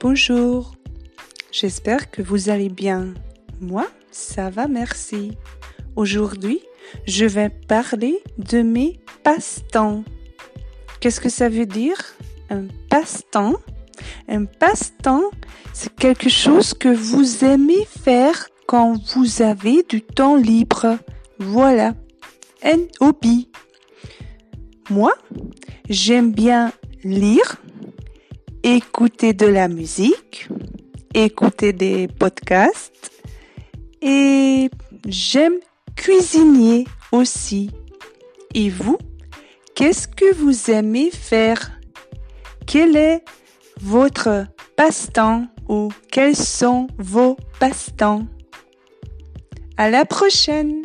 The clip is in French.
Bonjour. J'espère que vous allez bien. Moi, ça va, merci. Aujourd'hui, je vais parler de mes passe-temps. Qu'est-ce que ça veut dire un passe-temps? Un passe-temps, c'est quelque chose que vous aimez faire quand vous avez du temps libre. Voilà, un hobby. Moi, j'aime bien lire, écouter de la musique, écouter des podcasts et j'aime cuisiner aussi. Et vous, qu'est-ce que vous aimez faire? Quel est votre passe-temps ou quels sont vos passe-temps? À la prochaine